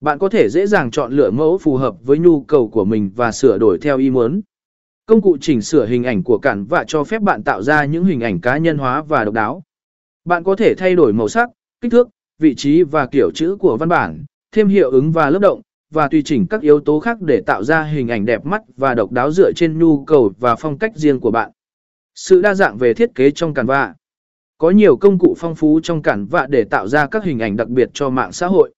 Bạn có thể dễ dàng chọn lựa mẫu phù hợp với nhu cầu của mình và sửa đổi theo ý muốn. Công cụ chỉnh sửa hình ảnh của cản và cho phép bạn tạo ra những hình ảnh cá nhân hóa và độc đáo. Bạn có thể thay đổi màu sắc, kích thước, vị trí và kiểu chữ của văn bản, thêm hiệu ứng và lớp động, và tùy chỉnh các yếu tố khác để tạo ra hình ảnh đẹp mắt và độc đáo dựa trên nhu cầu và phong cách riêng của bạn. Sự đa dạng về thiết kế trong Canva Có nhiều công cụ phong phú trong Canva để tạo ra các hình ảnh đặc biệt cho mạng xã hội.